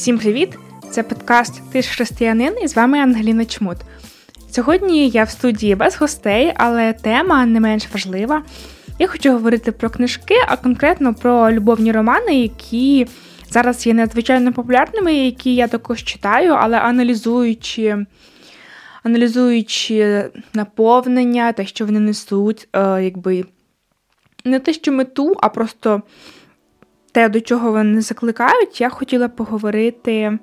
Всім привіт! Це подкаст Ти ж християнин і з вами Ангеліна Чмут. Сьогодні я в студії без гостей, але тема не менш важлива. Я хочу говорити про книжки, а конкретно про любовні романи, які зараз є надзвичайно популярними, які я також читаю, але аналізуючи аналізуючи наповнення, те, що вони несуть, е, якби не те, що мету, а просто те, до чого вони закликають, я хотіла поговорити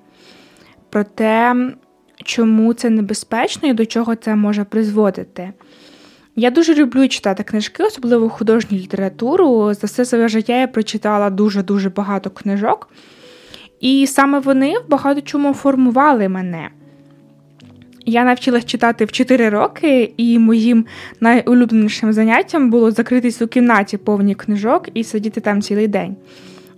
про те, чому це небезпечно і до чого це може призводити. Я дуже люблю читати книжки, особливо художню літературу. За все своє життя я прочитала дуже-дуже багато книжок, і саме вони в багато чому формували мене. Я навчилась читати в 4 роки, і моїм найулюбленішим заняттям було закритись у кімнаті повні книжок і сидіти там цілий день.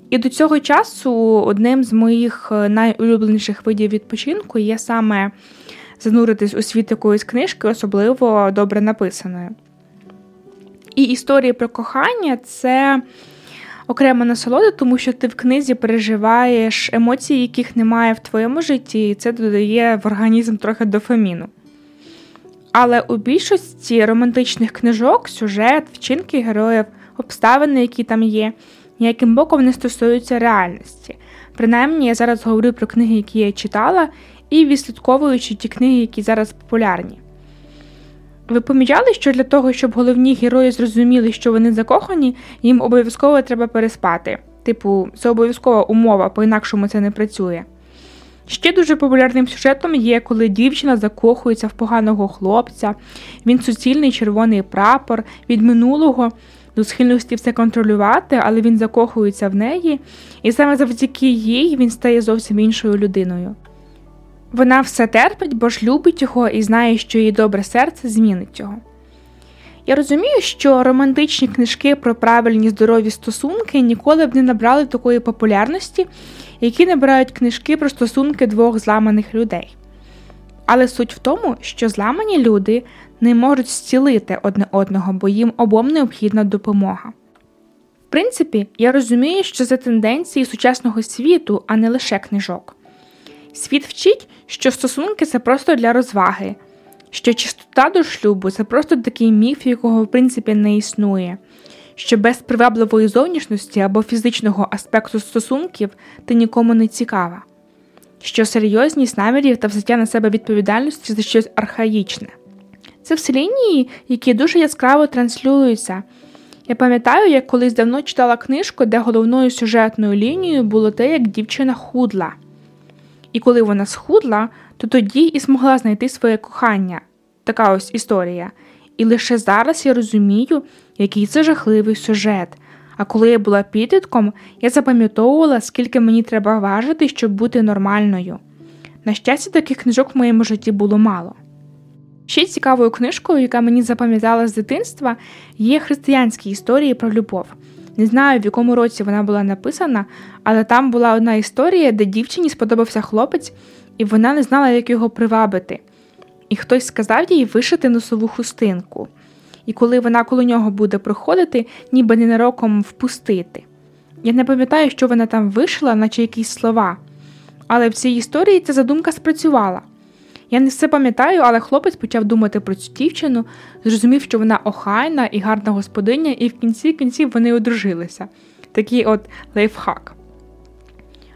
І до цього часу одним з моїх е, найулюбленіших видів відпочинку є саме зануритись у світ якоїсь книжки, особливо добре написаної. І історії про кохання це окрема насолода, тому що ти в книзі переживаєш емоції, яких немає в твоєму житті, і це додає в організм трохи дофаміну. Але у більшості романтичних книжок сюжет, вчинки героїв, обставини, які там є, ніяким боком не стосуються реальності. Принаймні, я зараз говорю про книги, які я читала, і відслідковуючи ті книги, які зараз популярні. Ви помічали, що для того, щоб головні герої зрозуміли, що вони закохані, їм обов'язково треба переспати. Типу, це обов'язкова умова, по-інакшому це не працює. Ще дуже популярним сюжетом є, коли дівчина закохується в поганого хлопця, він суцільний червоний прапор від минулого до схильності все контролювати, але він закохується в неї, і саме завдяки їй він стає зовсім іншою людиною. Вона все терпить, бо ж любить його і знає, що її добре серце змінить його. Я розумію, що романтичні книжки про правильні здорові стосунки ніколи б не набрали такої популярності, які набирають книжки про стосунки двох зламаних людей. Але суть в тому, що зламані люди не можуть зцілити одне одного, бо їм обом необхідна допомога. В принципі, я розумію, що це тенденції сучасного світу, а не лише книжок. Світ вчить, що стосунки це просто для розваги, що чистота до шлюбу це просто такий міф, якого в принципі не існує, що без привабливої зовнішності або фізичного аспекту стосунків ти нікому не цікава, що серйозність намірів та взяття на себе відповідальності за щось архаїчне. Це все лінії, які дуже яскраво транслюються. Я пам'ятаю, як колись давно читала книжку, де головною сюжетною лінією було те, як дівчина худла. І коли вона схудла, то тоді і змогла знайти своє кохання. Така ось історія. І лише зараз я розумію, який це жахливий сюжет. А коли я була підлітком, я запам'ятовувала, скільки мені треба важити, щоб бути нормальною. На щастя, таких книжок в моєму житті було мало. Ще цікавою книжкою, яка мені запам'ятала з дитинства, є християнські історії про любов. Не знаю, в якому році вона була написана, але там була одна історія, де дівчині сподобався хлопець, і вона не знала, як його привабити. І хтось сказав їй вишити носову хустинку. І коли вона коло нього буде проходити, ніби ненароком впустити. Я не пам'ятаю, що вона там вишила, наче якісь слова. Але в цій історії ця задумка спрацювала. Я не все пам'ятаю, але хлопець почав думати про цю дівчину, зрозумів, що вона охайна і гарна господиня, і в кінці кінців вони одружилися. Такий от лайфхак.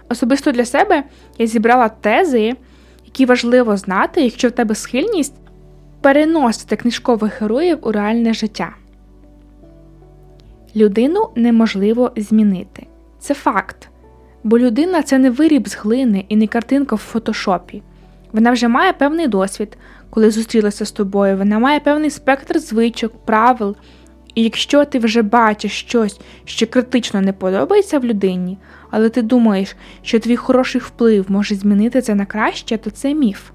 Особисто для себе я зібрала тези, які важливо знати, якщо в тебе схильність переносити книжкових героїв у реальне життя. Людину неможливо змінити. Це факт. Бо людина це не виріб з глини і не картинка в фотошопі. Вона вже має певний досвід, коли зустрілася з тобою, вона має певний спектр звичок, правил. І якщо ти вже бачиш щось, що критично не подобається в людині, але ти думаєш, що твій хороший вплив може змінити це на краще, то це міф.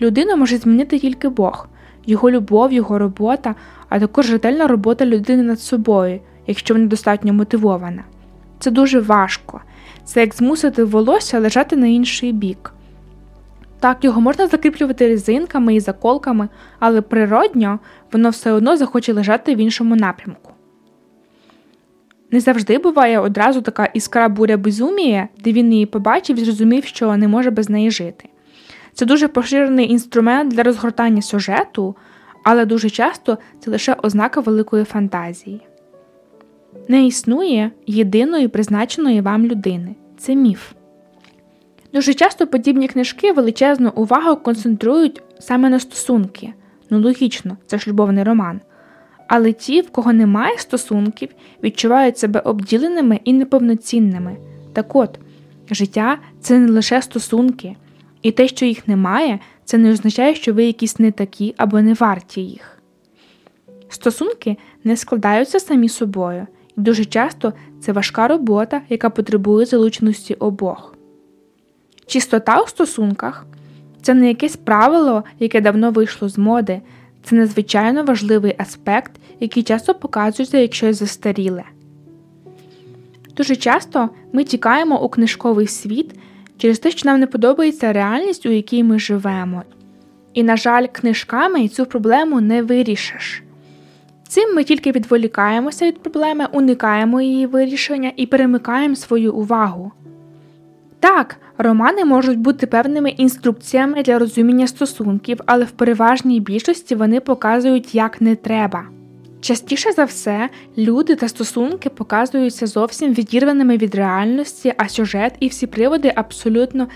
Людину може змінити тільки Бог, його любов, його робота, а також ретельна робота людини над собою, якщо вона достатньо мотивована. Це дуже важко. Це як змусити волосся лежати на інший бік. Так, його можна закріплювати резинками і заколками, але природньо воно все одно захоче лежати в іншому напрямку. Не завжди буває одразу така іскра буря безумія, де він її побачив і зрозумів, що не може без неї жити. Це дуже поширений інструмент для розгортання сюжету, але дуже часто це лише ознака великої фантазії. Не існує єдиної призначеної вам людини це міф. Дуже часто подібні книжки величезну увагу концентрують саме на стосунки. Ну, логічно, це ж любовний роман. Але ті, в кого немає стосунків, відчувають себе обділеними і неповноцінними. Так от, життя це не лише стосунки, і те, що їх немає, це не означає, що ви якісь не такі або не варті їх. Стосунки не складаються самі собою, і дуже часто це важка робота, яка потребує залученості обох. Чистота у стосунках це не якесь правило, яке давно вийшло з моди, це надзвичайно важливий аспект, який часто показується як застаріле. Дуже часто ми тікаємо у книжковий світ через те, що нам не подобається реальність, у якій ми живемо. І, на жаль, книжками цю проблему не вирішиш. Цим ми тільки відволікаємося від проблеми, уникаємо її вирішення і перемикаємо свою увагу. Так, романи можуть бути певними інструкціями для розуміння стосунків, але в переважній більшості вони показують, як не треба. Частіше за все, люди та стосунки показуються зовсім відірваними від реальності, а сюжет і всі приводи абсолютно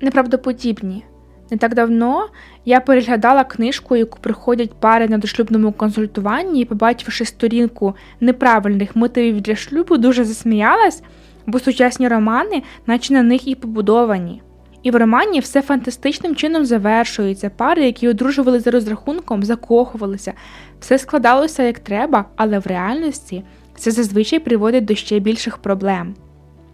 неправдоподібні. Не так давно я переглядала книжку, яку приходять пари на дошлюбному консультуванні, і, побачивши сторінку неправильних мотивів для шлюбу, дуже засміялась, бо сучасні романи, наче на них і побудовані. І в романі все фантастичним чином завершується. Пари, які одружували за розрахунком, закохувалися, все складалося як треба, але в реальності це зазвичай приводить до ще більших проблем.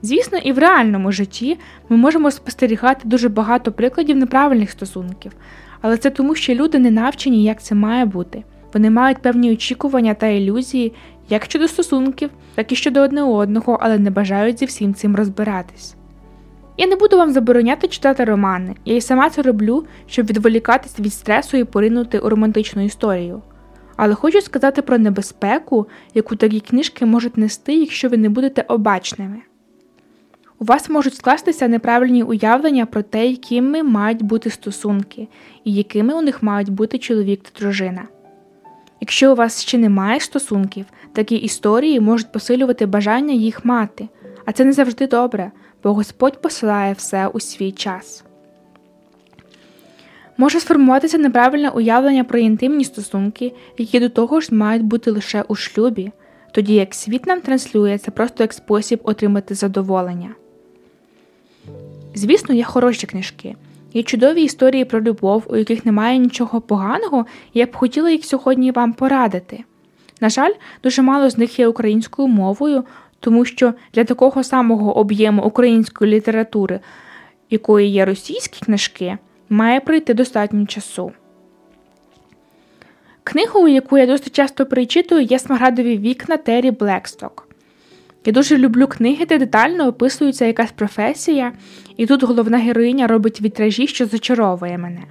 Звісно, і в реальному житті ми можемо спостерігати дуже багато прикладів неправильних стосунків, але це тому, що люди не навчені, як це має бути. Вони мають певні очікування та ілюзії як щодо стосунків, так і щодо одне одного, але не бажають зі всім цим розбиратись. Я не буду вам забороняти читати романи, я і сама це роблю, щоб відволікатись від стресу і поринути у романтичну історію. Але хочу сказати про небезпеку, яку такі книжки можуть нести, якщо ви не будете обачними. У вас можуть скластися неправильні уявлення про те, якими мають бути стосунки, і якими у них мають бути чоловік та дружина. Якщо у вас ще немає стосунків, такі історії можуть посилювати бажання їх мати, а це не завжди добре, бо Господь посилає все у свій час. Може сформуватися неправильне уявлення про інтимні стосунки, які до того ж мають бути лише у шлюбі, тоді як світ нам транслює це просто як спосіб отримати задоволення. Звісно, є хороші книжки, є чудові історії про любов, у яких немає нічого поганого, і я б хотіла їх сьогодні вам порадити. На жаль, дуже мало з них є українською мовою, тому що для такого самого об'єму української літератури, якої є російські книжки, має пройти достатньо часу. Книгою, яку я досить часто перечитую, є Смарагдові вікна Террі Блексток. Я дуже люблю книги, де детально описується якась професія, і тут головна героїня робить вітражі, що зачаровує мене.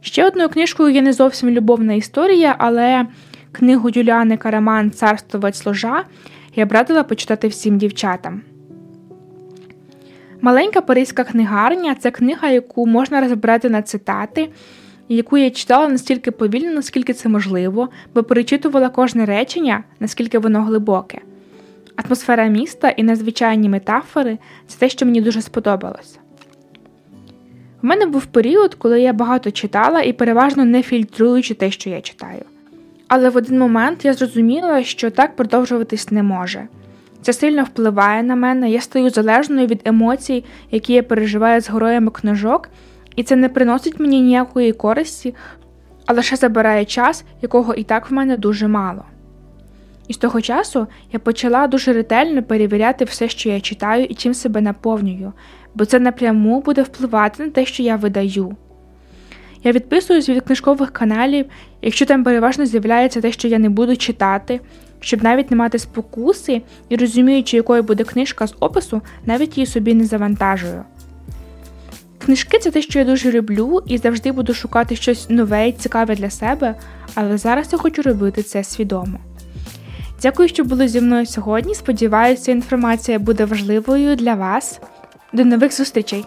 Ще одною книжкою є не зовсім любовна історія, але книгу Юліани Караман Царствувать ложа я б радила почитати всім дівчатам. Маленька паризька книгарня це книга, яку можна розбирати на цитати, яку я читала настільки повільно, наскільки це можливо, бо перечитувала кожне речення, наскільки воно глибоке. Атмосфера міста і надзвичайні метафори це те, що мені дуже сподобалося. У мене був період, коли я багато читала і переважно не фільтруючи те, що я читаю. Але в один момент я зрозуміла, що так продовжуватись не може. Це сильно впливає на мене, я стаю залежною від емоцій, які я переживаю з героями книжок, і це не приносить мені ніякої користі, а лише забирає час, якого і так в мене дуже мало. І з того часу я почала дуже ретельно перевіряти все, що я читаю і чим себе наповнюю, бо це напряму буде впливати на те, що я видаю. Я відписуюсь від книжкових каналів, якщо там переважно з'являється те, що я не буду читати, щоб навіть не мати спокуси і розуміючи, якою буде книжка з опису, навіть її собі не завантажую. Книжки це те, що я дуже люблю, і завжди буду шукати щось нове і цікаве для себе, але зараз я хочу робити це свідомо. Дякую, що були зі мною сьогодні. Сподіваюся, інформація буде важливою для вас. До нових зустрічей!